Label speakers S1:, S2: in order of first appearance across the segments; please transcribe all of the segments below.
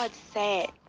S1: Pode ser.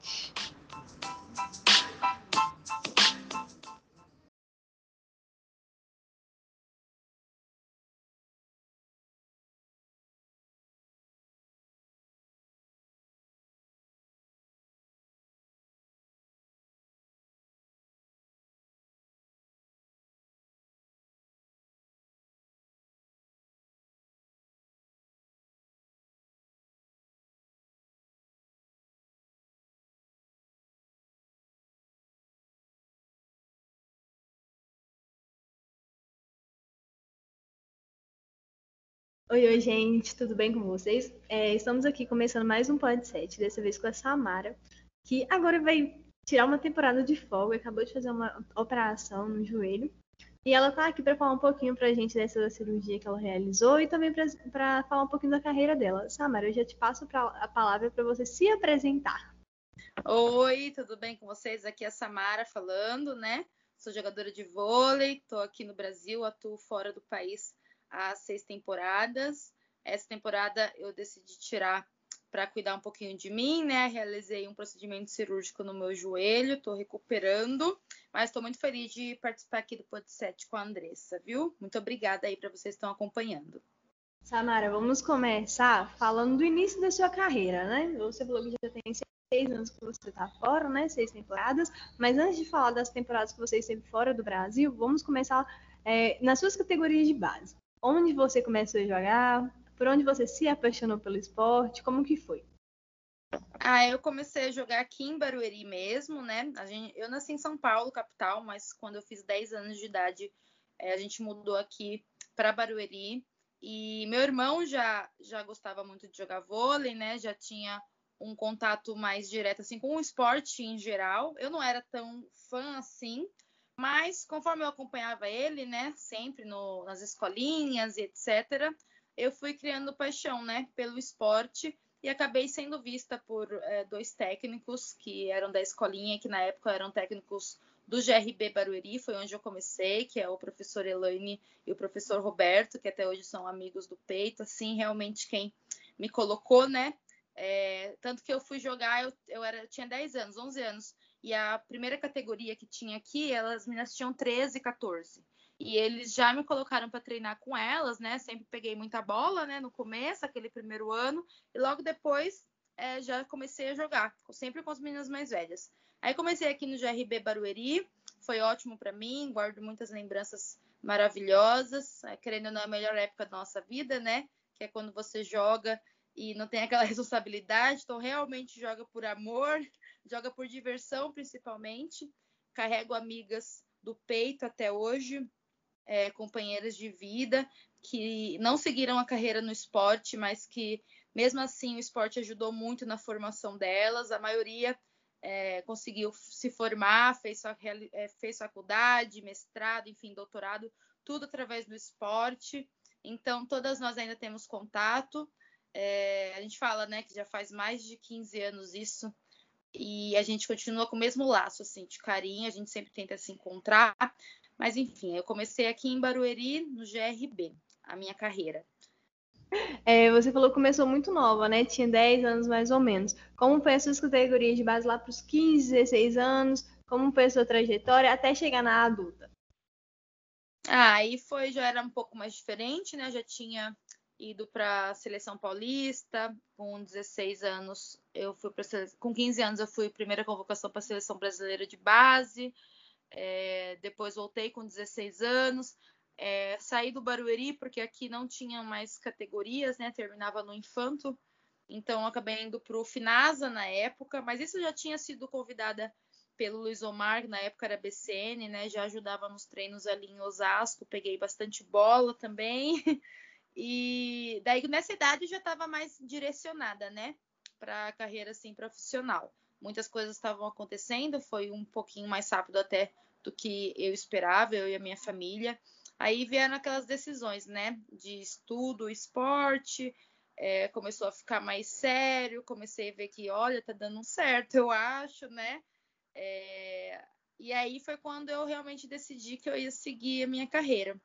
S2: Oi, oi, gente, tudo bem com vocês? É, estamos aqui começando mais um podcast, dessa vez com a Samara, que agora vai tirar uma temporada de folga, acabou de fazer uma operação no joelho. E ela está aqui para falar um pouquinho para a gente dessa cirurgia que ela realizou e também para falar um pouquinho da carreira dela. Samara, eu já te passo pra, a palavra para você se apresentar.
S3: Oi, tudo bem com vocês? Aqui é a Samara falando, né? Sou jogadora de vôlei, estou aqui no Brasil, atuo fora do país há seis temporadas. Essa temporada eu decidi tirar para cuidar um pouquinho de mim, né? Realizei um procedimento cirúrgico no meu joelho, estou recuperando, mas estou muito feliz de participar aqui do podcast com a Andressa, viu? Muito obrigada aí para vocês que estão acompanhando.
S2: Samara, vamos começar falando do início da sua carreira, né? Você falou que já tem seis anos que você está fora, né? Seis temporadas. Mas antes de falar das temporadas que você esteve fora do Brasil, vamos começar é, nas suas categorias de base onde você começou a jogar, por onde você se apaixonou pelo esporte, como que foi?
S3: Ah, eu comecei a jogar aqui em Barueri mesmo, né? Gente, eu nasci em São Paulo, capital, mas quando eu fiz 10 anos de idade, é, a gente mudou aqui para Barueri. E meu irmão já, já gostava muito de jogar vôlei, né? Já tinha um contato mais direto assim com o esporte em geral. Eu não era tão fã assim, mas conforme eu acompanhava ele, né, sempre no, nas escolinhas e etc., eu fui criando paixão, né, pelo esporte e acabei sendo vista por é, dois técnicos que eram da escolinha, que na época eram técnicos do GRB Barueri, foi onde eu comecei, que é o professor Elaine e o professor Roberto, que até hoje são amigos do peito, assim, realmente quem me colocou, né? É, tanto que eu fui jogar, eu, eu, era, eu tinha 10 anos, 11 anos, e a primeira categoria que tinha aqui, elas meninas tinham 13, 14. E eles já me colocaram para treinar com elas, né? Sempre peguei muita bola, né? No começo, aquele primeiro ano, e logo depois é, já comecei a jogar, sempre com as meninas mais velhas. Aí comecei aqui no GRB Barueri, foi ótimo para mim, guardo muitas lembranças maravilhosas, é, querendo ou não, é a melhor época da nossa vida, né? Que é quando você joga e não tem aquela responsabilidade, então realmente joga por amor, joga por diversão principalmente. Carrego amigas do peito até hoje, é, companheiras de vida que não seguiram a carreira no esporte, mas que mesmo assim o esporte ajudou muito na formação delas. A maioria é, conseguiu se formar, fez, é, fez faculdade, mestrado, enfim, doutorado, tudo através do esporte. Então, todas nós ainda temos contato. É, a gente fala, né, que já faz mais de 15 anos isso e a gente continua com o mesmo laço, assim, de carinho, a gente sempre tenta se encontrar. Mas enfim, eu comecei aqui em Barueri, no GRB, a minha carreira.
S2: É, você falou que começou muito nova, né? Tinha 10 anos mais ou menos. Como foi a sua categoria de base lá para os 15, 16 anos? Como foi a sua trajetória até chegar na adulta?
S3: Ah, aí foi, já era um pouco mais diferente, né? Já tinha ido para a seleção paulista. Com 16 anos, eu fui para com 15 anos eu fui primeira convocação para a seleção brasileira de base. É, depois voltei com 16 anos. É, saí do Barueri porque aqui não tinha mais categorias, né? Terminava no infanto. Então acabei indo para o Finasa na época, mas isso já tinha sido convidada pelo Luiz Omar, na época era BCN, né? Já ajudava nos treinos ali em Osasco, peguei bastante bola também. E daí nessa idade já estava mais direcionada, né, para a carreira assim profissional. Muitas coisas estavam acontecendo, foi um pouquinho mais rápido até do que eu esperava, eu e a minha família. Aí vieram aquelas decisões, né, de estudo, esporte, é, começou a ficar mais sério, comecei a ver que, olha, tá dando certo, eu acho, né? É, e aí foi quando eu realmente decidi que eu ia seguir a minha carreira.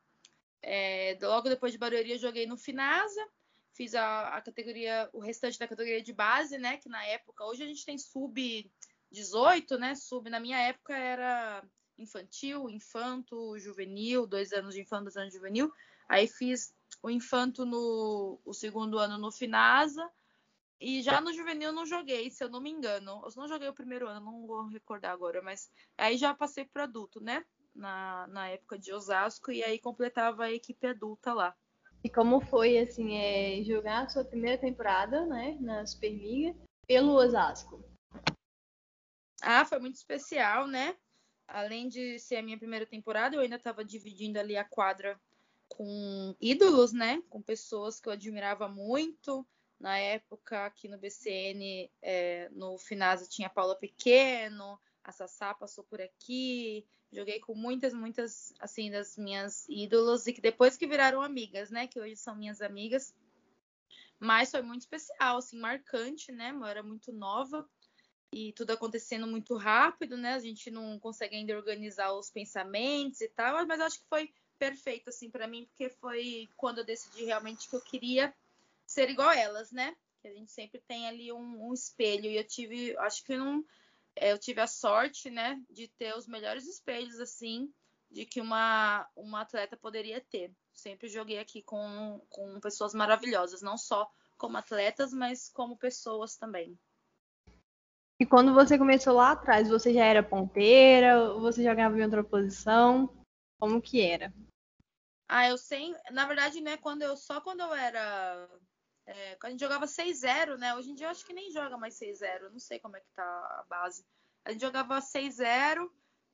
S3: É, logo depois de Barueri eu joguei no Finasa, fiz a, a, categoria, o restante da categoria de base, né? Que na época, hoje a gente tem sub 18, né? Sub, na minha época era infantil, infanto, juvenil, dois anos de infanto, dois anos de juvenil. Aí fiz o infanto no o segundo ano no Finasa. E já no juvenil não joguei, se eu não me engano. Eu não joguei o primeiro ano, não vou recordar agora, mas aí já passei para adulto, né? Na, na época de Osasco, e aí completava a equipe adulta lá.
S2: E como foi, assim, é, jogar a sua primeira temporada, né, na Superliga, pelo Osasco?
S3: Ah, foi muito especial, né? Além de ser a minha primeira temporada, eu ainda estava dividindo ali a quadra com ídolos, né? Com pessoas que eu admirava muito. Na época, aqui no BCN, é, no Finasa, tinha a Paula Pequeno, a Sassá passou por aqui, joguei com muitas, muitas, assim, das minhas ídolos e que depois que viraram amigas, né? Que hoje são minhas amigas. Mas foi muito especial, assim, marcante, né? Eu era muito nova e tudo acontecendo muito rápido, né? A gente não consegue ainda organizar os pensamentos e tal, mas acho que foi perfeito, assim, para mim, porque foi quando eu decidi realmente que eu queria ser igual elas, né? Que a gente sempre tem ali um, um espelho e eu tive, acho que não eu tive a sorte, né, de ter os melhores espelhos, assim, de que uma, uma atleta poderia ter. Sempre joguei aqui com, com pessoas maravilhosas, não só como atletas, mas como pessoas também.
S2: E quando você começou lá atrás, você já era ponteira? Você jogava em outra posição? Como que era?
S3: Ah, eu sei. Na verdade, né, quando eu só quando eu era é, a gente jogava 6-0, né? Hoje em dia eu acho que nem joga mais 6-0. Não sei como é que tá a base. A gente jogava 6-0,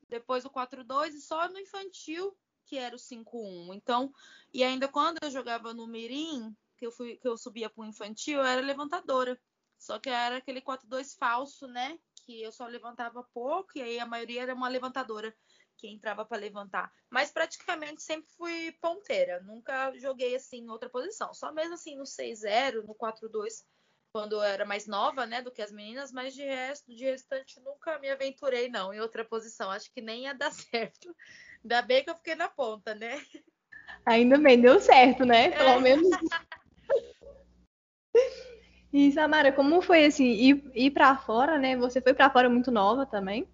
S3: depois o 4-2 e só no infantil que era o 5-1. Então, e ainda quando eu jogava no Mirim, que eu, fui, que eu subia para o infantil, eu era levantadora. Só que era aquele 4-2 falso, né? Que eu só levantava pouco e aí a maioria era uma levantadora que entrava para levantar. Mas praticamente sempre fui ponteira, nunca joguei assim em outra posição. Só mesmo assim no 6-0, no 4-2, quando eu era mais nova, né, do que as meninas, mas de resto, de restante, nunca me aventurei não em outra posição. Acho que nem ia dar certo. Ainda bem que eu fiquei na ponta, né?
S2: Ainda bem, deu certo, né? Pelo é. menos. E Samara, como foi assim ir, ir para fora, né? Você foi para fora muito nova também?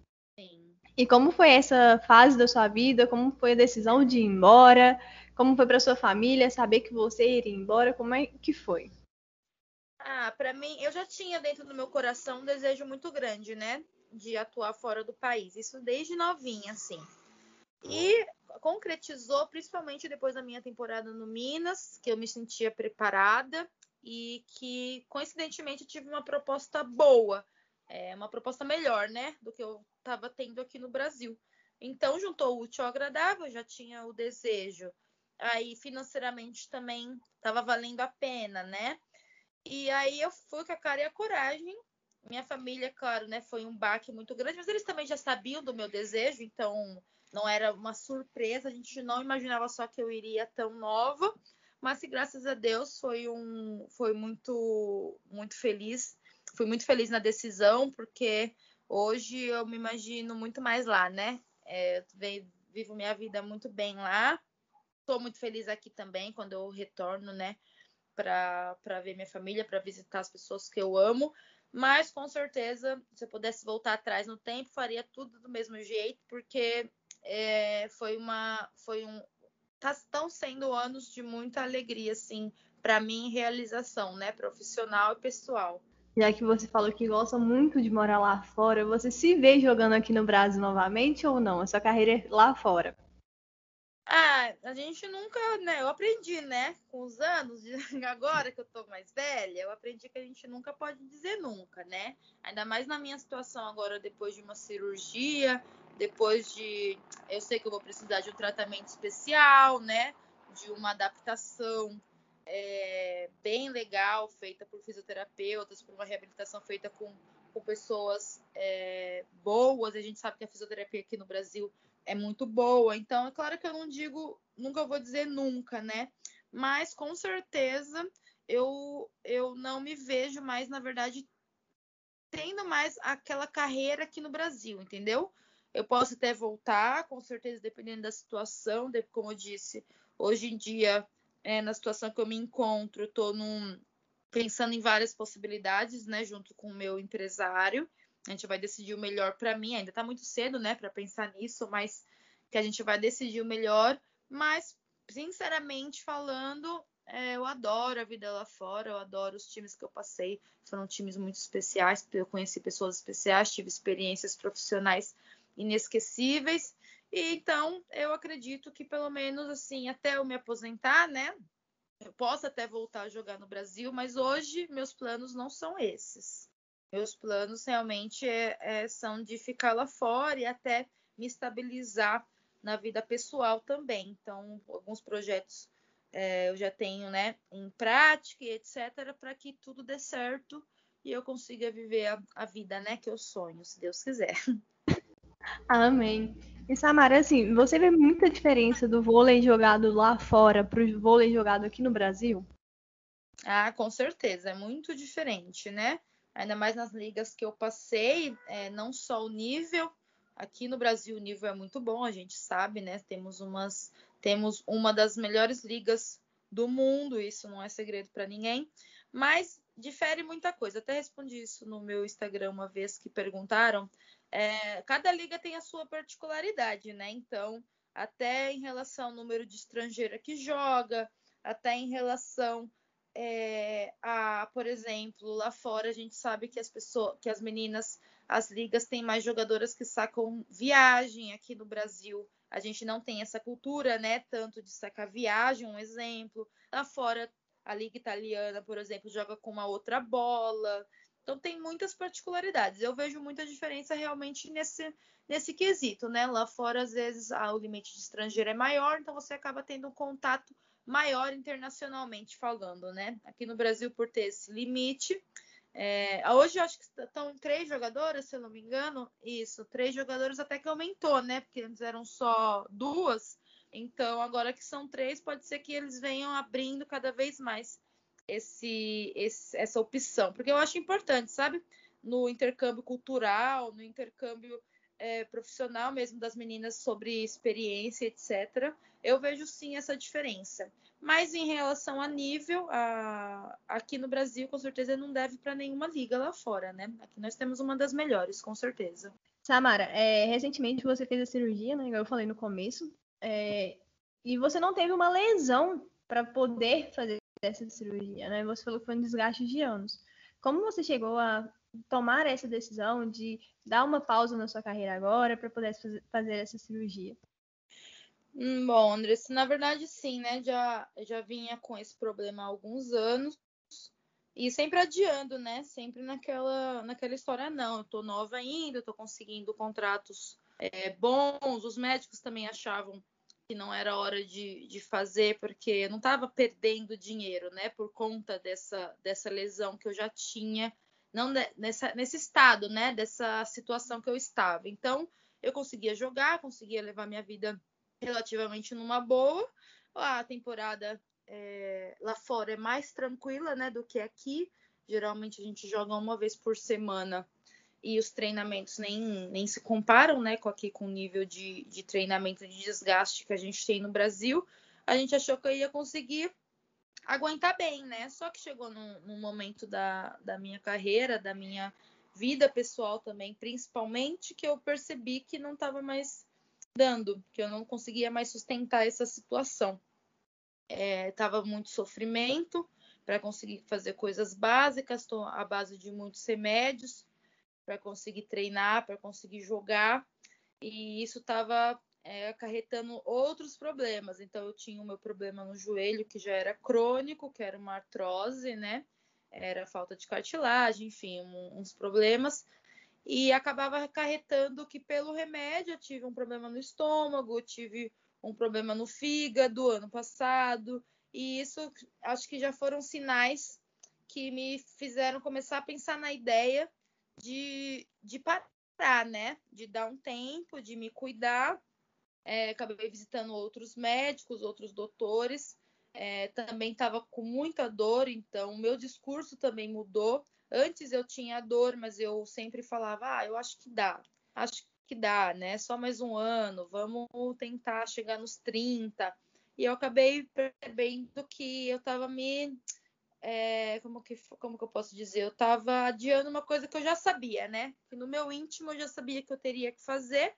S2: E como foi essa fase da sua vida? Como foi a decisão de ir embora? Como foi para sua família saber que você iria embora? Como é que foi?
S3: Ah, para mim, eu já tinha dentro do meu coração um desejo muito grande, né, de atuar fora do país. Isso desde novinha, assim. E concretizou principalmente depois da minha temporada no Minas, que eu me sentia preparada e que coincidentemente tive uma proposta boa é, uma proposta melhor, né, do que eu estava tendo aqui no Brasil. Então, juntou o útil ao agradável, já tinha o desejo. Aí, financeiramente também estava valendo a pena, né? E aí eu fui com a cara e a coragem. Minha família, claro, né, foi um baque muito grande, mas eles também já sabiam do meu desejo, então não era uma surpresa. A gente não imaginava só que eu iria tão nova, mas graças a Deus foi um foi muito muito feliz fui muito feliz na decisão, porque hoje eu me imagino muito mais lá, né? É, vivo minha vida muito bem lá. Estou muito feliz aqui também quando eu retorno, né? Para ver minha família, para visitar as pessoas que eu amo. Mas com certeza, se eu pudesse voltar atrás no tempo, faria tudo do mesmo jeito, porque é, foi uma. Foi um. Tá, estão sendo anos de muita alegria, assim, para mim, realização, né? Profissional e pessoal
S2: já que você falou que gosta muito de morar lá fora, você se vê jogando aqui no Brasil novamente ou não? A sua carreira é lá fora?
S3: Ah, a gente nunca, né? Eu aprendi, né? Com os anos, agora que eu tô mais velha, eu aprendi que a gente nunca pode dizer nunca, né? Ainda mais na minha situação agora, depois de uma cirurgia, depois de. Eu sei que eu vou precisar de um tratamento especial, né? De uma adaptação é, bem legal, feita por fisioterapeutas, por uma reabilitação feita com, com pessoas é, boas. A gente sabe que a fisioterapia aqui no Brasil é muito boa. Então, é claro que eu não digo, nunca vou dizer nunca, né? Mas com certeza eu, eu não me vejo mais, na verdade, tendo mais aquela carreira aqui no Brasil, entendeu? Eu posso até voltar, com certeza, dependendo da situação, como eu disse, hoje em dia é, na situação que eu me encontro, estou pensando em várias possibilidades, né, junto com o meu empresário. A gente vai decidir o melhor para mim. Ainda está muito cedo, né, para pensar nisso, mas que a gente vai decidir o melhor. Mas, sinceramente falando, é, eu adoro a vida lá fora, eu adoro os times que eu passei. Foram times muito especiais, eu conheci pessoas especiais, tive experiências profissionais inesquecíveis. E então eu acredito que pelo menos assim, até eu me aposentar, né? Eu posso até voltar a jogar no Brasil, mas hoje meus planos não são esses. Meus planos realmente é, é, são de ficar lá fora e até me estabilizar na vida pessoal também. Então, alguns projetos é, eu já tenho né, em prática e etc., para que tudo dê certo e eu consiga viver a, a, vida né, que eu sonho, se Deus quiser.
S2: Amém. E Samara, assim, você vê muita diferença do vôlei jogado lá fora para o vôlei jogado aqui no Brasil?
S3: Ah, com certeza, é muito diferente, né? Ainda mais nas ligas que eu passei, é, não só o nível, aqui no Brasil o nível é muito bom, a gente sabe, né? Temos umas temos uma das melhores ligas do mundo, isso não é segredo para ninguém, mas difere muita coisa. Até respondi isso no meu Instagram uma vez que perguntaram. É, cada liga tem a sua particularidade, né? Então, até em relação ao número de estrangeira que joga, até em relação é, a, por exemplo, lá fora a gente sabe que as pessoas, que as meninas, as ligas têm mais jogadoras que sacam viagem aqui no Brasil a gente não tem essa cultura, né? Tanto de sacar viagem, um exemplo. Lá fora, a Liga Italiana, por exemplo, joga com uma outra bola. Então tem muitas particularidades. Eu vejo muita diferença realmente nesse, nesse quesito, né? Lá fora, às vezes, ah, o limite de estrangeiro é maior, então você acaba tendo um contato maior internacionalmente falando, né? Aqui no Brasil, por ter esse limite, é, hoje eu acho que estão três jogadoras, se eu não me engano. Isso, três jogadoras até que aumentou, né? Porque antes eram só duas. Então, agora que são três, pode ser que eles venham abrindo cada vez mais esse, esse, essa opção. Porque eu acho importante, sabe? No intercâmbio cultural, no intercâmbio é, profissional mesmo das meninas sobre experiência, etc. Eu vejo sim essa diferença. Mas em relação a nível, a... aqui no Brasil, com certeza não deve para nenhuma liga lá fora, né? Aqui nós temos uma das melhores, com certeza.
S2: Samara, é, recentemente você fez a cirurgia, né? Eu falei no começo. É, e você não teve uma lesão para poder fazer essa cirurgia, né? Você falou que foi um desgaste de anos. Como você chegou a tomar essa decisão de dar uma pausa na sua carreira agora para poder fazer essa cirurgia?
S3: Hum, bom, Andressa, na verdade sim, né? Já, já vinha com esse problema há alguns anos e sempre adiando, né? Sempre naquela, naquela história, não, eu tô nova ainda, eu tô conseguindo contratos é, bons, os médicos também achavam que não era hora de, de fazer, porque eu não estava perdendo dinheiro, né? Por conta dessa, dessa lesão que eu já tinha, não nessa, nesse estado, né? Dessa situação que eu estava. Então, eu conseguia jogar, conseguia levar minha vida relativamente numa boa. A temporada é, lá fora é mais tranquila, né, do que aqui. Geralmente a gente joga uma vez por semana e os treinamentos nem, nem se comparam, né, com aqui com o nível de, de treinamento de desgaste que a gente tem no Brasil. A gente achou que eu ia conseguir aguentar bem, né? Só que chegou num, num momento da, da minha carreira, da minha vida pessoal também, principalmente, que eu percebi que não estava mais dando, que eu não conseguia mais sustentar essa situação. É, tava muito sofrimento para conseguir fazer coisas básicas, estou à base de muitos remédios para conseguir treinar, para conseguir jogar, e isso estava é, acarretando outros problemas. Então, eu tinha o meu problema no joelho, que já era crônico, que era uma artrose, né? Era falta de cartilagem, enfim, um, uns problemas e acabava acarretando que pelo remédio eu tive um problema no estômago, tive um problema no fígado ano passado, e isso acho que já foram sinais que me fizeram começar a pensar na ideia de, de parar, né? De dar um tempo, de me cuidar. É, acabei visitando outros médicos, outros doutores. É, também estava com muita dor, então o meu discurso também mudou. Antes eu tinha dor, mas eu sempre falava, ah, eu acho que dá, acho que dá, né? Só mais um ano, vamos tentar chegar nos 30. e eu acabei percebendo que eu estava me é, como, que, como que eu posso dizer? Eu estava adiando uma coisa que eu já sabia, né? Que no meu íntimo eu já sabia que eu teria que fazer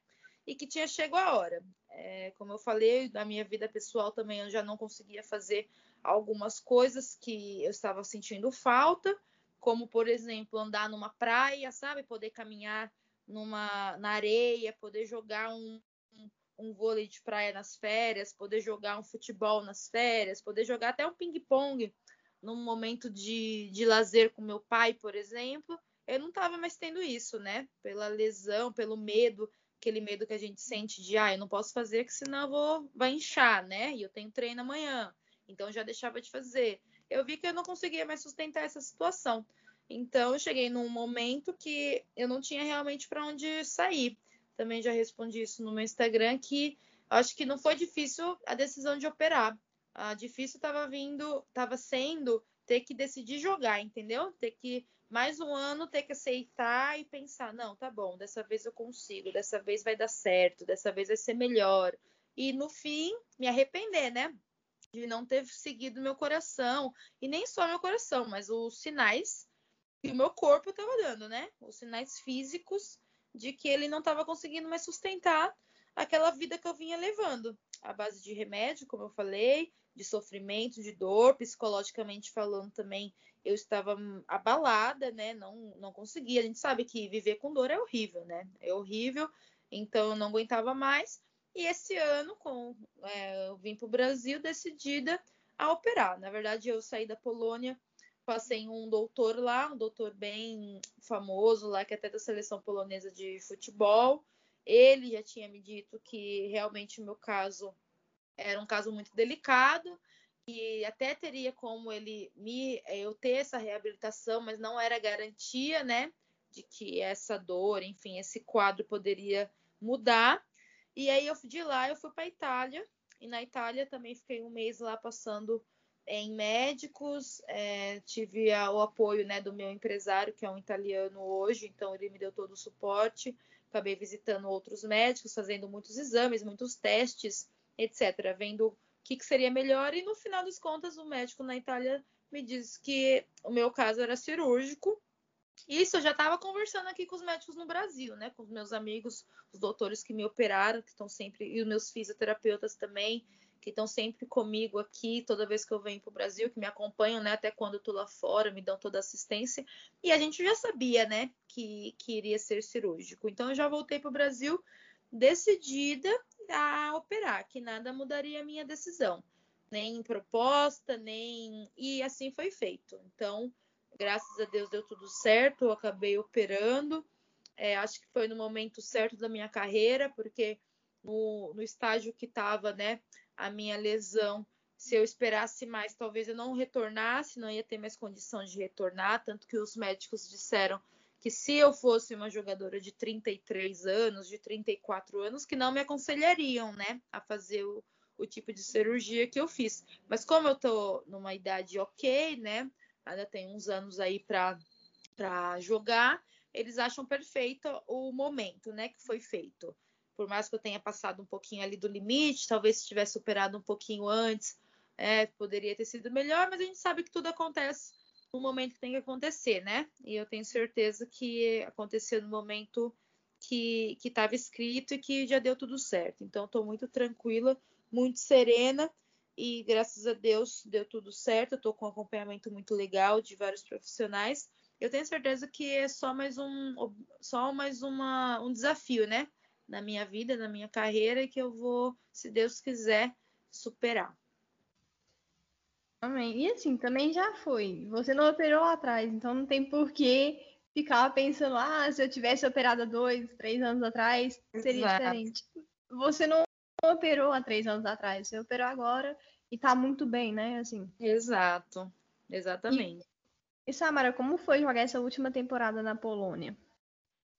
S3: e que tinha chegado a hora. É, como eu falei, na minha vida pessoal também eu já não conseguia fazer algumas coisas que eu estava sentindo falta, como por exemplo andar numa praia, sabe, poder caminhar numa na areia, poder jogar um, um, um vôlei de praia nas férias, poder jogar um futebol nas férias, poder jogar até um ping-pong num momento de, de lazer com meu pai, por exemplo, eu não estava mais tendo isso, né? Pela lesão, pelo medo, aquele medo que a gente sente de, ah, eu não posso fazer, que senão eu vou, vai inchar, né? E eu tenho treino amanhã. Então já deixava de fazer. Eu vi que eu não conseguia mais sustentar essa situação. Então eu cheguei num momento que eu não tinha realmente para onde sair. Também já respondi isso no meu Instagram que acho que não foi difícil a decisão de operar difícil estava vindo, estava sendo ter que decidir jogar, entendeu? Ter que mais um ano ter que aceitar e pensar, não, tá bom, dessa vez eu consigo, dessa vez vai dar certo, dessa vez vai ser melhor. E no fim, me arrepender, né? De não ter seguido meu coração, e nem só meu coração, mas os sinais que o meu corpo estava dando, né? Os sinais físicos de que ele não estava conseguindo mais sustentar aquela vida que eu vinha levando, à base de remédio, como eu falei, de sofrimento, de dor, psicologicamente falando também, eu estava abalada, né? Não, não conseguia. A gente sabe que viver com dor é horrível, né? É horrível, então eu não aguentava mais. E esse ano, com, é, eu vim para o Brasil decidida a operar. Na verdade, eu saí da Polônia, passei um doutor lá, um doutor bem famoso lá, que é até da seleção polonesa de futebol. Ele já tinha me dito que realmente o meu caso era um caso muito delicado e até teria como ele me eu ter essa reabilitação, mas não era garantia, né, de que essa dor, enfim, esse quadro poderia mudar. E aí eu de lá eu fui para Itália e na Itália também fiquei um mês lá passando em médicos, é, tive a, o apoio né, do meu empresário, que é um italiano hoje, então ele me deu todo o suporte. Acabei visitando outros médicos, fazendo muitos exames, muitos testes etc., vendo o que, que seria melhor. E no final das contas, o médico na Itália me disse que o meu caso era cirúrgico. Isso eu já estava conversando aqui com os médicos no Brasil, né? Com os meus amigos, os doutores que me operaram, que estão sempre, e os meus fisioterapeutas também, que estão sempre comigo aqui toda vez que eu venho para o Brasil, que me acompanham, né? Até quando eu estou lá fora, me dão toda assistência. E a gente já sabia, né? Que, que iria ser cirúrgico. Então eu já voltei para o Brasil decidida a operar, que nada mudaria a minha decisão, nem proposta, nem. E assim foi feito. Então, graças a Deus deu tudo certo, eu acabei operando. É, acho que foi no momento certo da minha carreira, porque no, no estágio que estava, né, a minha lesão, se eu esperasse mais, talvez eu não retornasse, não ia ter mais condição de retornar, tanto que os médicos disseram que se eu fosse uma jogadora de 33 anos, de 34 anos, que não me aconselhariam, né, a fazer o, o tipo de cirurgia que eu fiz. Mas como eu tô numa idade ok, né, ainda tem uns anos aí para jogar, eles acham perfeito o momento, né, que foi feito. Por mais que eu tenha passado um pouquinho ali do limite, talvez se tivesse superado um pouquinho antes, é, poderia ter sido melhor, mas a gente sabe que tudo acontece no momento que tem que acontecer, né? E eu tenho certeza que aconteceu no momento que estava escrito e que já deu tudo certo. Então, estou muito tranquila, muito serena e graças a Deus deu tudo certo. Estou com um acompanhamento muito legal de vários profissionais. Eu tenho certeza que é só mais um, só mais uma, um desafio, né? Na minha vida, na minha carreira, e que eu vou, se Deus quiser, superar.
S2: Amém. E assim, também já foi. Você não operou lá atrás, então não tem por que ficar pensando, ah, se eu tivesse operado há dois, três anos atrás, seria Exato. diferente. Você não operou há três anos atrás, você operou agora e tá muito bem, né? Assim.
S3: Exato. Exatamente.
S2: E, e Samara, como foi jogar essa última temporada na Polônia?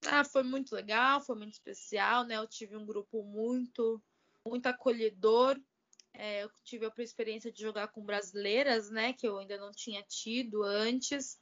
S3: Ah, foi muito legal, foi muito especial, né? Eu tive um grupo muito, muito acolhedor. É, eu tive a experiência de jogar com brasileiras, né? Que eu ainda não tinha tido antes.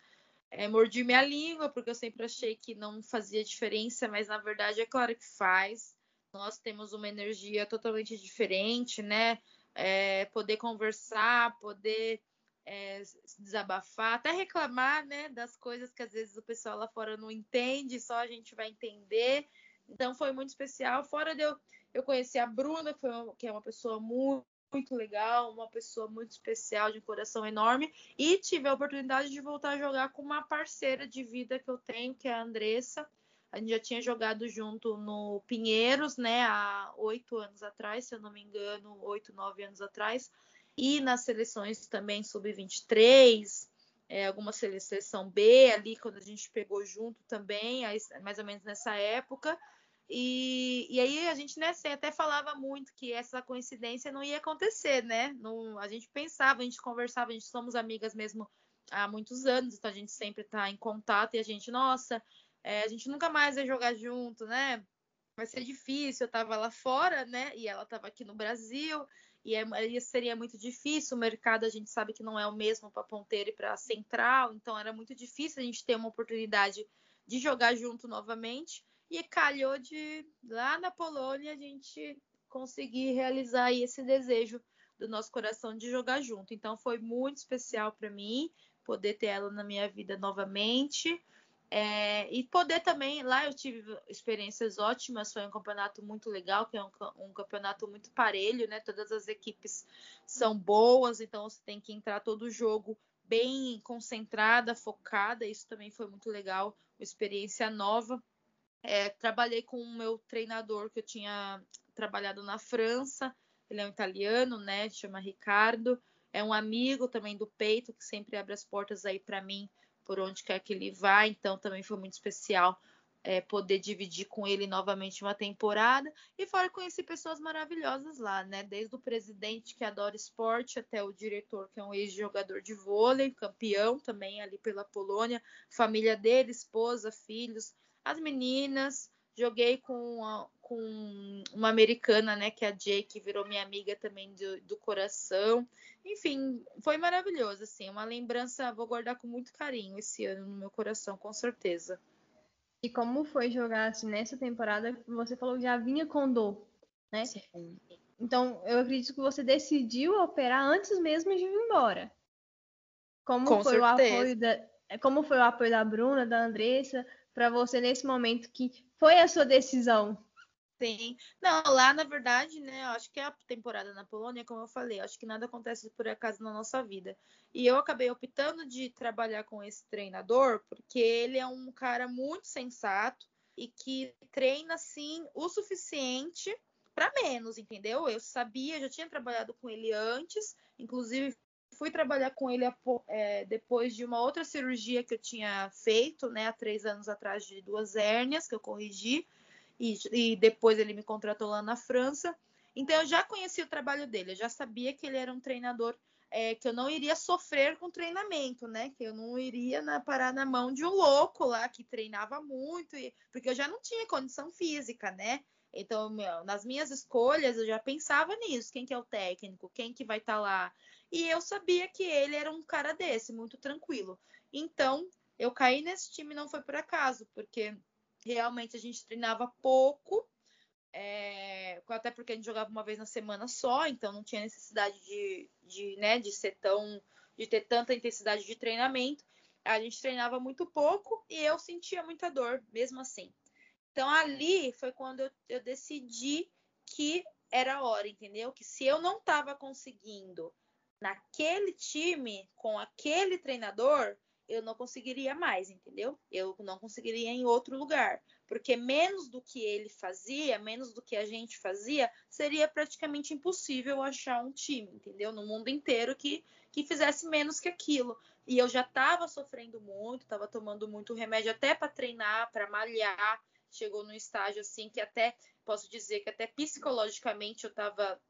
S3: É, mordi minha língua, porque eu sempre achei que não fazia diferença, mas na verdade é claro que faz. Nós temos uma energia totalmente diferente, né? é, poder conversar, poder é, desabafar, até reclamar, né, das coisas que às vezes o pessoal lá fora não entende, só a gente vai entender. Então foi muito especial. Fora de eu, eu conheci a Bruna, que, uma, que é uma pessoa muito, muito legal, uma pessoa muito especial, de um coração enorme, e tive a oportunidade de voltar a jogar com uma parceira de vida que eu tenho, que é a Andressa. A gente já tinha jogado junto no Pinheiros, né, há oito anos atrás, se eu não me engano, oito, nove anos atrás e nas seleções também sub-23, é, alguma seleção B ali, quando a gente pegou junto também, mais ou menos nessa época. E, e aí a gente né, até falava muito que essa coincidência não ia acontecer, né? Não, a gente pensava, a gente conversava, a gente somos amigas mesmo há muitos anos, então a gente sempre está em contato e a gente, nossa, é, a gente nunca mais vai jogar junto, né? Vai ser difícil, eu estava lá fora, né? E ela estava aqui no Brasil e é, seria muito difícil. O mercado a gente sabe que não é o mesmo para ponteiro e para central, então era muito difícil a gente ter uma oportunidade de jogar junto novamente. E calhou de lá na Polônia a gente conseguir realizar esse desejo do nosso coração de jogar junto. Então foi muito especial para mim poder ter ela na minha vida novamente. É, e poder também, lá eu tive experiências ótimas, foi um campeonato muito legal, que é um, um, campeonato muito parelho, né? Todas as equipes são boas, então você tem que entrar todo jogo bem concentrada, focada, isso também foi muito legal, uma experiência nova. É, trabalhei com o meu treinador que eu tinha trabalhado na França, ele é um italiano, né? Chama Ricardo, é um amigo também do peito, que sempre abre as portas aí para mim por onde quer que ele vá, então também foi muito especial é, poder dividir com ele novamente uma temporada. E fora conheci pessoas maravilhosas lá, né? Desde o presidente que adora esporte até o diretor, que é um ex-jogador de vôlei, campeão também ali pela Polônia, família dele, esposa, filhos, as meninas. Joguei com uma, com uma americana, né, que é a Jay, que virou minha amiga também do, do coração. Enfim, foi maravilhoso, assim, uma lembrança, vou guardar com muito carinho esse ano no meu coração, com certeza.
S2: E como foi jogar assim, nessa temporada? Você falou que já vinha com dor, né? Sim. Então, eu acredito que você decidiu operar antes mesmo de vir embora. Como com foi certeza. o apoio da, como foi o apoio da Bruna, da Andressa, para você nesse momento que foi a sua decisão?
S3: Sim. Não, lá na verdade, né, eu acho que é a temporada na Polônia, como eu falei, eu acho que nada acontece por acaso na nossa vida. E eu acabei optando de trabalhar com esse treinador porque ele é um cara muito sensato e que treina assim o suficiente para menos, entendeu? Eu sabia, já tinha trabalhado com ele antes, inclusive fui trabalhar com ele é, depois de uma outra cirurgia que eu tinha feito, né, há três anos atrás, de duas hérnias que eu corrigi, e, e depois ele me contratou lá na França. Então eu já conhecia o trabalho dele, eu já sabia que ele era um treinador é, que eu não iria sofrer com treinamento, né? Que eu não iria na, parar na mão de um louco lá que treinava muito, e, porque eu já não tinha condição física, né? Então, meu, nas minhas escolhas, eu já pensava nisso: quem que é o técnico, quem que vai estar tá lá. E eu sabia que ele era um cara desse, muito tranquilo. Então, eu caí nesse time não foi por acaso, porque realmente a gente treinava pouco, é, até porque a gente jogava uma vez na semana só, então não tinha necessidade de, de, né, de ser tão, de ter tanta intensidade de treinamento. A gente treinava muito pouco e eu sentia muita dor, mesmo assim. Então ali foi quando eu, eu decidi que era hora, entendeu? Que se eu não estava conseguindo naquele time, com aquele treinador, eu não conseguiria mais, entendeu? Eu não conseguiria em outro lugar. Porque menos do que ele fazia, menos do que a gente fazia, seria praticamente impossível achar um time, entendeu? No mundo inteiro que, que fizesse menos que aquilo. E eu já estava sofrendo muito, estava tomando muito remédio até para treinar, para malhar chegou num estágio assim que até posso dizer que até psicologicamente eu estava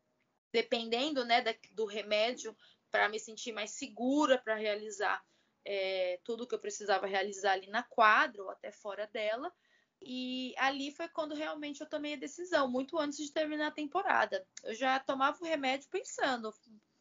S3: dependendo né, do remédio para me sentir mais segura para realizar é, tudo que eu precisava realizar ali na quadra ou até fora dela. E ali foi quando realmente eu tomei a decisão, muito antes de terminar a temporada. Eu já tomava o remédio pensando,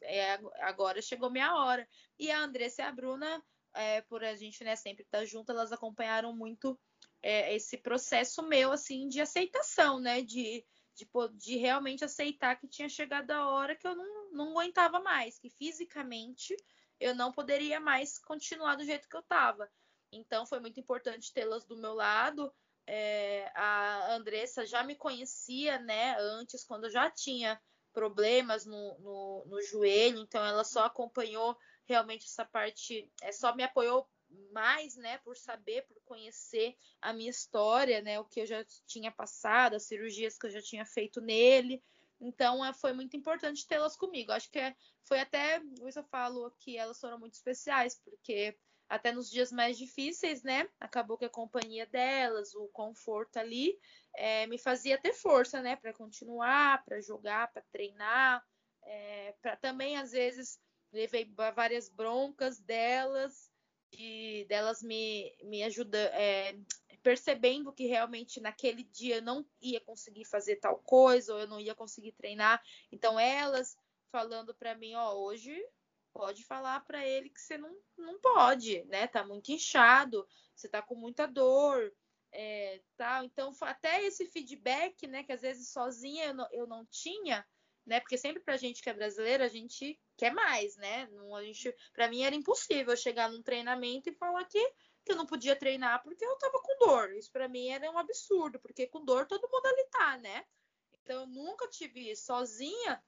S3: é, agora chegou minha hora. E a Andressa e a Bruna, é, por a gente né, sempre estar tá junto, elas acompanharam muito é, esse processo meu, assim, de aceitação, né? De, de, de realmente aceitar que tinha chegado a hora que eu não, não aguentava mais, que fisicamente eu não poderia mais continuar do jeito que eu estava. Então foi muito importante tê-las do meu lado. É, a Andressa já me conhecia, né, antes, quando eu já tinha problemas no, no, no joelho, então ela só acompanhou realmente essa parte, é, só me apoiou mais, né, por saber, por conhecer a minha história, né, o que eu já tinha passado, as cirurgias que eu já tinha feito nele. Então, é, foi muito importante tê-las comigo. Acho que é, foi até, isso eu falo que elas foram muito especiais, porque até nos dias mais difíceis, né, acabou que a companhia delas, o conforto ali, é, me fazia ter força, né, para continuar, para jogar, para treinar, é, para também, às vezes, levei várias broncas delas, de delas me, me ajudando, é, percebendo que realmente naquele dia eu não ia conseguir fazer tal coisa, ou eu não ia conseguir treinar. Então elas falando para mim, ó, hoje pode falar para ele que você não, não pode, né? Tá muito inchado, você tá com muita dor, é, tal. Então até esse feedback, né, que às vezes sozinha eu não, eu não tinha, né? Porque sempre pra gente que é brasileira, a gente quer mais, né? Não, a gente, pra mim era impossível chegar num treinamento e falar que, que eu não podia treinar porque eu tava com dor. Isso para mim era um absurdo, porque com dor todo mundo ali tá, né? Então eu nunca tive isso sozinha,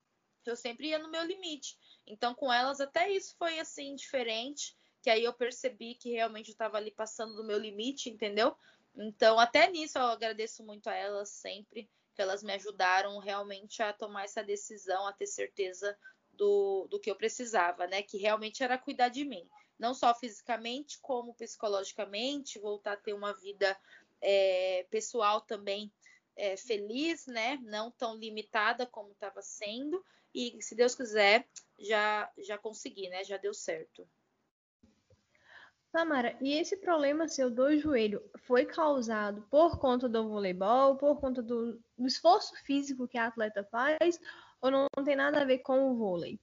S3: eu sempre ia no meu limite. Então com elas até isso foi assim diferente, que aí eu percebi que realmente eu tava ali passando do meu limite, entendeu? Então até nisso eu agradeço muito a elas sempre que elas me ajudaram realmente a tomar essa decisão, a ter certeza do, do que eu precisava, né? Que realmente era cuidar de mim. Não só fisicamente, como psicologicamente, voltar a ter uma vida é, pessoal também é, feliz, né? Não tão limitada como estava sendo. E se Deus quiser, já, já consegui, né? Já deu certo.
S2: Samara, e esse problema seu do joelho foi causado por conta do voleibol, por conta do, do esforço físico que a atleta faz, ou não, não, tem nada a ver com o vôlei?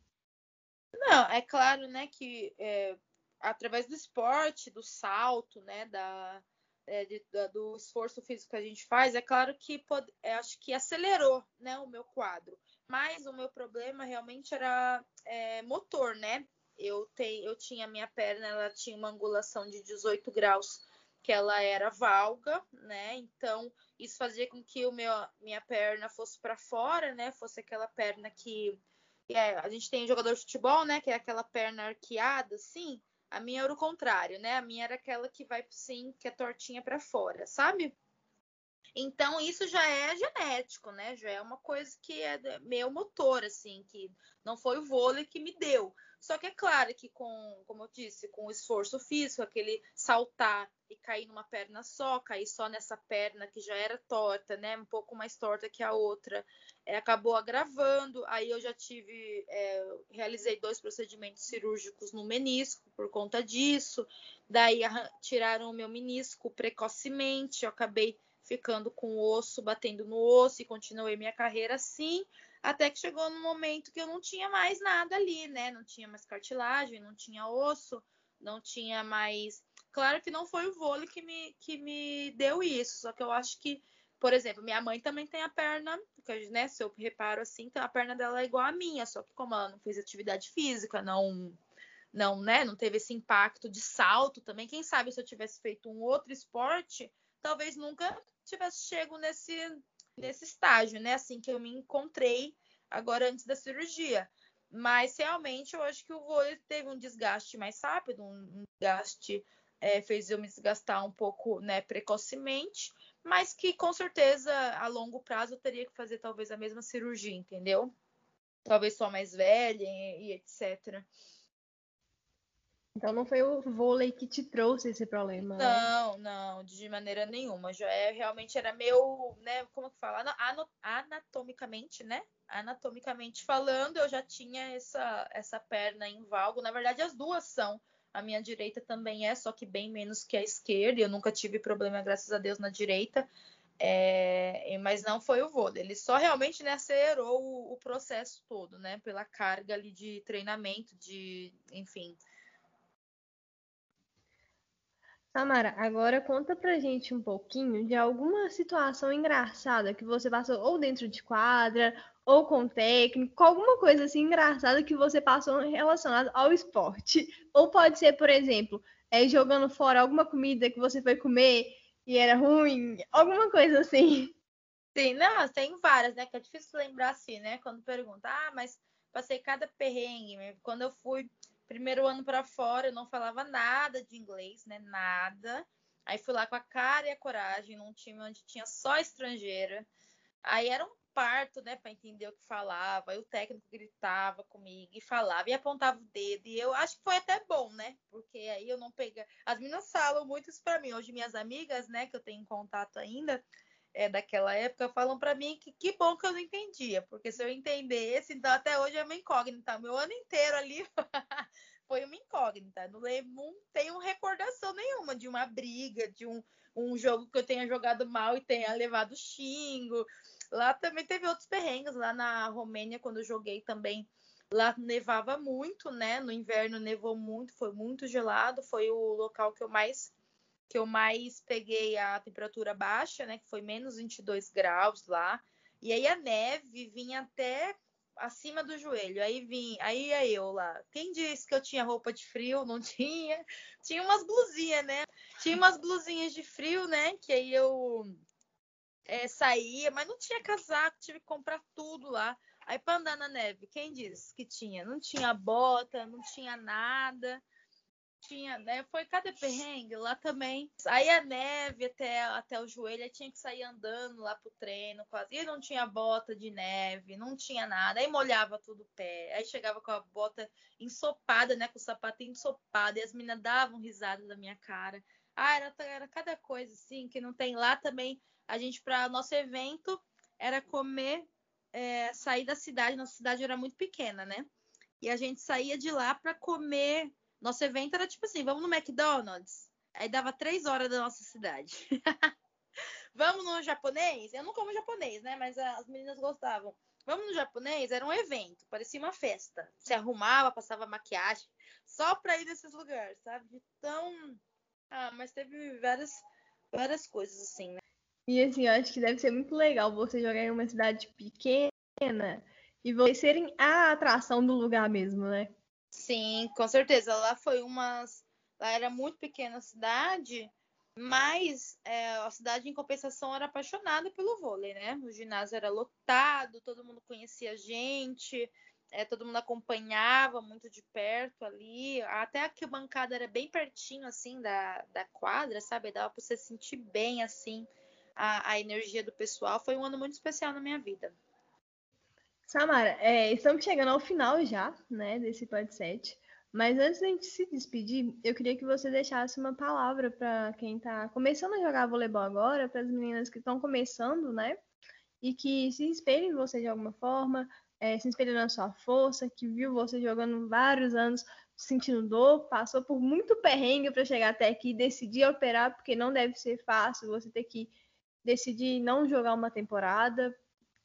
S3: Não, é claro, né, que é, através do esporte, do salto, né, da, é, de, da, do esforço físico que a gente faz, é claro que pode, é, acho que acelerou, né, o meu quadro. Mas o meu problema realmente era é, motor, né? Eu, eu tinha minha perna, ela tinha uma angulação de 18 graus, que ela era valga, né? Então, isso fazia com que o meu, minha perna fosse para fora, né? Fosse aquela perna que é, a gente tem jogador de futebol, né? Que é aquela perna arqueada, assim. A minha era o contrário, né? A minha era aquela que vai, sim, que é tortinha para fora, sabe? Então, isso já é genético, né? Já é uma coisa que é meu motor, assim, que não foi o vôlei que me deu. Só que é claro que com, como eu disse, com o esforço físico, aquele saltar e cair numa perna só, cair só nessa perna que já era torta, né? Um pouco mais torta que a outra, é, acabou agravando. Aí eu já tive, é, realizei dois procedimentos cirúrgicos no menisco por conta disso. Daí tiraram o meu menisco precocemente, eu acabei ficando com o osso batendo no osso e continuei minha carreira assim. Até que chegou no momento que eu não tinha mais nada ali, né? Não tinha mais cartilagem, não tinha osso, não tinha mais. Claro que não foi o vôlei que me, que me deu isso, só que eu acho que, por exemplo, minha mãe também tem a perna, né? Se eu reparo assim, então a perna dela é igual à minha, só que como ela não fez atividade física, não não, né, não teve esse impacto de salto também. Quem sabe se eu tivesse feito um outro esporte, talvez nunca tivesse chego nesse nesse estágio, né? Assim que eu me encontrei agora antes da cirurgia. Mas realmente eu acho que o vôlei teve um desgaste mais rápido, um desgaste é, fez eu me desgastar um pouco né, precocemente, mas que com certeza a longo prazo eu teria que fazer talvez a mesma cirurgia, entendeu? Talvez só mais velha e, e etc.
S2: Então não foi o vôlei que te trouxe esse problema.
S3: Né? Não, né? não, de maneira nenhuma. Já é realmente era meu, né? Como que fala? Anatomicamente, né? Anatomicamente falando, eu já tinha essa, essa perna em valgo. Na verdade, as duas são. A minha direita também é, só que bem menos que a esquerda. Eu nunca tive problema, graças a Deus, na direita. É, mas não foi o vôlei. Ele só realmente né, acelerou o, o processo todo, né? Pela carga ali de treinamento, de, enfim,
S2: Samara, agora conta pra gente um pouquinho de alguma situação engraçada que você passou ou dentro de quadra, ou com técnico, alguma coisa assim engraçada que você passou relacionada ao esporte. Ou pode ser, por exemplo, é, jogando fora alguma comida que você foi comer e era ruim, alguma coisa assim.
S3: Sim, não, tem várias, né? Que é difícil lembrar assim, né? Quando pergunta, ah, mas passei cada perrengue. Quando eu fui primeiro ano para fora, eu não falava nada de inglês, né? Nada. Aí fui lá com a cara e a coragem, num time onde tinha só estrangeira. Aí era um parto, né, para entender o que falava. Aí o técnico gritava comigo e falava e apontava o dedo. E eu acho que foi até bom, né? Porque aí eu não pega. As meninas falam muito isso para mim. Hoje minhas amigas, né, que eu tenho contato ainda, é, daquela época falam para mim que que bom que eu não entendia, porque se eu entendesse, então até hoje é uma incógnita. Meu ano inteiro ali foi uma incógnita. Não lembro, não tenho recordação nenhuma de uma briga, de um, um jogo que eu tenha jogado mal e tenha levado xingo. Lá também teve outros perrengues, lá na Romênia, quando eu joguei também. Lá nevava muito, né? No inverno nevou muito, foi muito gelado. Foi o local que eu mais que eu mais peguei a temperatura baixa, né? Que foi menos 22 graus lá. E aí a neve vinha até acima do joelho. Aí vim, aí ia eu lá. Quem disse que eu tinha roupa de frio? Não tinha. Tinha umas blusinhas, né? Tinha umas blusinhas de frio, né? Que aí eu é, saía, mas não tinha casaco, tive que comprar tudo lá. Aí para andar na neve, quem disse que tinha? Não tinha bota, não tinha nada tinha, né? Foi cada perrengue lá também. Aí a neve até, até o joelho, aí tinha que sair andando lá pro treino quase. E não tinha bota de neve, não tinha nada. Aí molhava tudo o pé. Aí chegava com a bota ensopada, né? Com o sapato ensopado. E as meninas davam risada da minha cara. Ah, era, era cada coisa assim que não tem lá também. A gente, para nosso evento, era comer, é, sair da cidade. Nossa cidade era muito pequena, né? E a gente saía de lá para comer nosso evento era tipo assim: vamos no McDonald's. Aí dava três horas da nossa cidade. vamos no japonês? Eu não como japonês, né? Mas as meninas gostavam. Vamos no japonês? Era um evento, parecia uma festa. Se arrumava, passava maquiagem, só pra ir nesses lugares, sabe? Então. Ah, mas teve várias, várias coisas assim, né?
S2: E assim, eu acho que deve ser muito legal você jogar em uma cidade pequena e vocês serem a atração do lugar mesmo, né?
S3: Sim, com certeza. Lá foi umas. Lá era muito pequena a cidade, mas é, a cidade, em compensação, era apaixonada pelo vôlei, né? O ginásio era lotado, todo mundo conhecia a gente, é, todo mundo acompanhava muito de perto ali. Até a bancada era bem pertinho, assim, da, da quadra, sabe? Dava para você sentir bem, assim, a, a energia do pessoal. Foi um ano muito especial na minha vida.
S2: Samara, é, estamos chegando ao final já, né, desse podcast. Mas antes da gente se despedir, eu queria que você deixasse uma palavra para quem está começando a jogar voleibol agora, para as meninas que estão começando, né? E que se inspirem em você de alguma forma, é, se inspirem na sua força, que viu você jogando vários anos sentindo dor, passou por muito perrengue para chegar até aqui, decidir operar, porque não deve ser fácil você ter que decidir não jogar uma temporada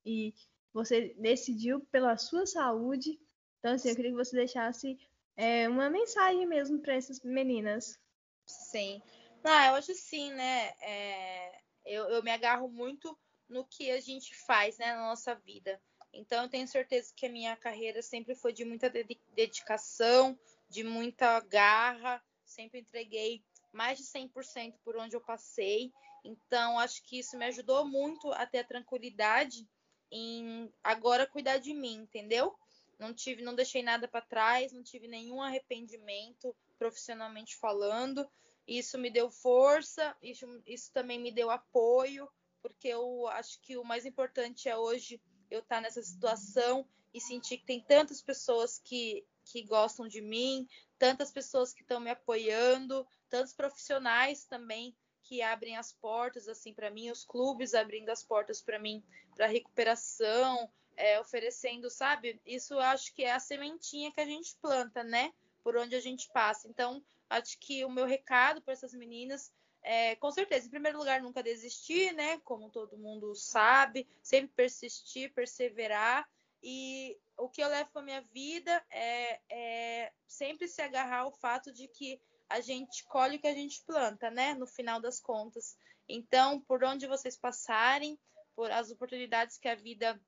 S2: e você decidiu pela sua saúde. Então, assim, eu queria que você deixasse é, uma mensagem mesmo para essas meninas.
S3: Sim. Ah, eu acho sim, né? É, eu, eu me agarro muito no que a gente faz né, na nossa vida. Então, eu tenho certeza que a minha carreira sempre foi de muita dedicação, de muita garra, sempre entreguei mais de 100% por onde eu passei. Então, acho que isso me ajudou muito a ter a tranquilidade em agora cuidar de mim, entendeu? Não tive, não deixei nada para trás, não tive nenhum arrependimento profissionalmente falando. Isso me deu força, isso, isso também me deu apoio, porque eu acho que o mais importante é hoje eu estar tá nessa situação e sentir que tem tantas pessoas que, que gostam de mim, tantas pessoas que estão me apoiando, tantos profissionais também que abrem as portas assim para mim, os clubes abrindo as portas para mim para recuperação, é, oferecendo, sabe? Isso acho que é a sementinha que a gente planta, né? Por onde a gente passa. Então, acho que o meu recado para essas meninas é, com certeza, em primeiro lugar, nunca desistir, né? Como todo mundo sabe, sempre persistir, perseverar. E o que eu levo para minha vida é, é sempre se agarrar ao fato de que a gente colhe o que a gente planta, né? No final das contas. Então, por onde vocês passarem, por as oportunidades que a vida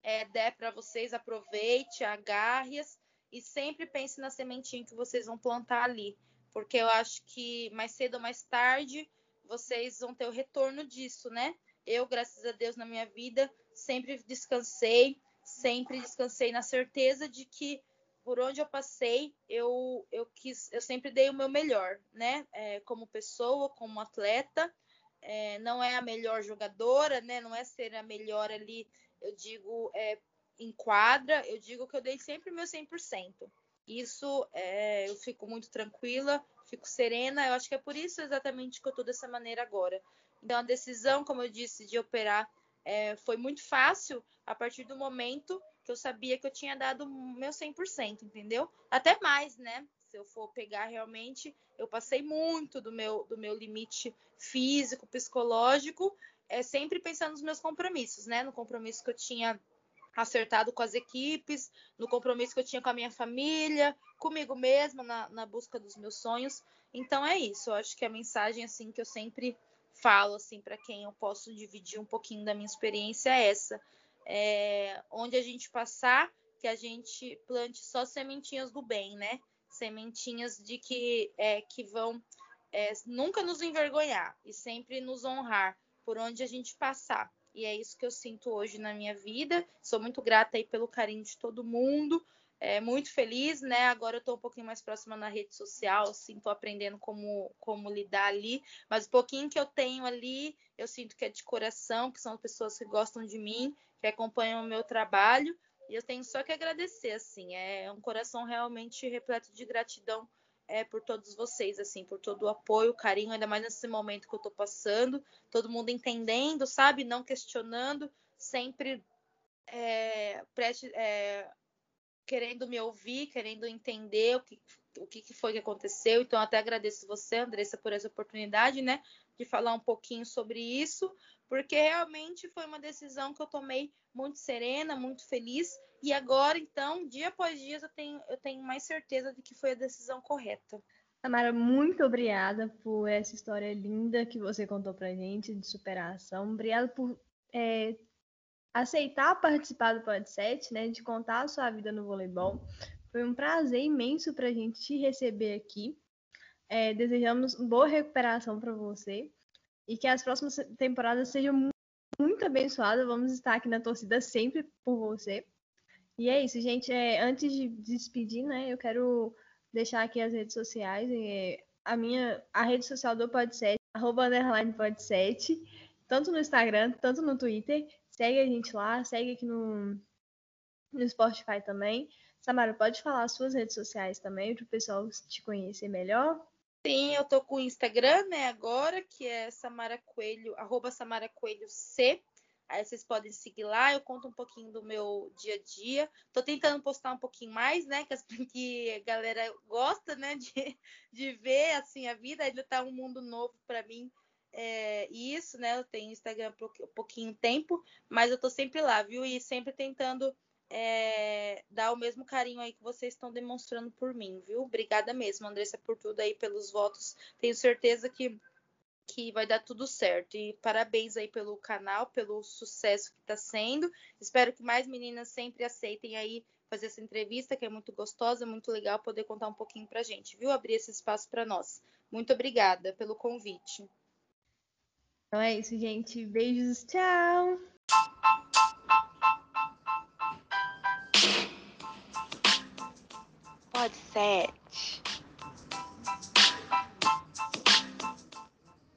S3: é, der para vocês, aproveite, agarre-as e sempre pense na sementinha que vocês vão plantar ali, porque eu acho que mais cedo ou mais tarde vocês vão ter o retorno disso, né? Eu, graças a Deus, na minha vida, sempre descansei, sempre descansei na certeza de que por onde eu passei, eu, eu quis, eu sempre dei o meu melhor, né? É, como pessoa, como atleta, é, não é a melhor jogadora, né? Não é ser a melhor ali, eu digo, é, em quadra, eu digo que eu dei sempre o meu 100%. Isso é, eu fico muito tranquila, fico serena. Eu acho que é por isso exatamente que eu estou dessa maneira agora. Então, a decisão, como eu disse, de operar é, foi muito fácil a partir do momento que eu sabia que eu tinha dado meu 100%, entendeu? Até mais, né? Se eu for pegar realmente, eu passei muito do meu, do meu limite físico, psicológico, é sempre pensando nos meus compromissos, né? No compromisso que eu tinha acertado com as equipes, no compromisso que eu tinha com a minha família, comigo mesma, na, na busca dos meus sonhos. Então é isso. Eu acho que a mensagem assim que eu sempre falo assim para quem eu posso dividir um pouquinho da minha experiência é essa é, onde a gente passar, que a gente plante só sementinhas do bem, né? Sementinhas de que, é, que vão é, nunca nos envergonhar e sempre nos honrar por onde a gente passar. E é isso que eu sinto hoje na minha vida. Sou muito grata aí pelo carinho de todo mundo. É, muito feliz, né? Agora eu tô um pouquinho mais próxima na rede social, assim, tô aprendendo como, como lidar ali. Mas o pouquinho que eu tenho ali, eu sinto que é de coração, que são pessoas que gostam de mim que acompanham o meu trabalho. E eu tenho só que agradecer, assim, é um coração realmente repleto de gratidão é, por todos vocês, assim, por todo o apoio, o carinho, ainda mais nesse momento que eu tô passando, todo mundo entendendo, sabe, não questionando, sempre é, preste, é, querendo me ouvir, querendo entender o que, o que foi que aconteceu. Então, até agradeço você, Andressa, por essa oportunidade, né, de falar um pouquinho sobre isso porque realmente foi uma decisão que eu tomei muito serena, muito feliz, e agora, então, dia após dia, eu tenho, eu tenho mais certeza de que foi a decisão correta.
S2: Tamara, muito obrigada por essa história linda que você contou pra gente de superação. Obrigada por é, aceitar participar do Podset, né? De contar a sua vida no voleibol. Foi um prazer imenso pra gente te receber aqui. É, desejamos boa recuperação para você e que as próximas temporadas sejam muito abençoadas. Vamos estar aqui na torcida sempre por você. E é isso, gente. É, antes de despedir, né, eu quero deixar aqui as redes sociais. É, a minha, a rede social do Podset, arroba underline Podset, tanto no Instagram, tanto no Twitter. Segue a gente lá, segue aqui no, no Spotify também. Samara, pode falar as suas redes sociais também, para o pessoal te conhecer melhor?
S3: Sim, eu tô com o Instagram, né, agora, que é Samara Coelho, arroba Samara Coelho C. Aí vocês podem seguir lá, eu conto um pouquinho do meu dia a dia. Tô tentando postar um pouquinho mais, né? Que a galera gosta, né? De, de ver assim a vida. Ainda tá um mundo novo para mim. É, isso, né? Eu tenho Instagram por pouquinho tempo, mas eu tô sempre lá, viu? E sempre tentando é, dar o mesmo carinho aí que vocês estão demonstrando por mim, viu? Obrigada mesmo, Andressa, por tudo aí, pelos votos. Tenho certeza que, que vai dar tudo certo. E parabéns aí pelo canal, pelo sucesso que está sendo. Espero que mais meninas sempre aceitem aí fazer essa entrevista, que é muito gostosa, muito legal poder contar um pouquinho pra gente, viu? Abrir esse espaço para nós. Muito obrigada pelo convite.
S2: Então é isso, gente. Beijos, tchau!
S3: Pode ser.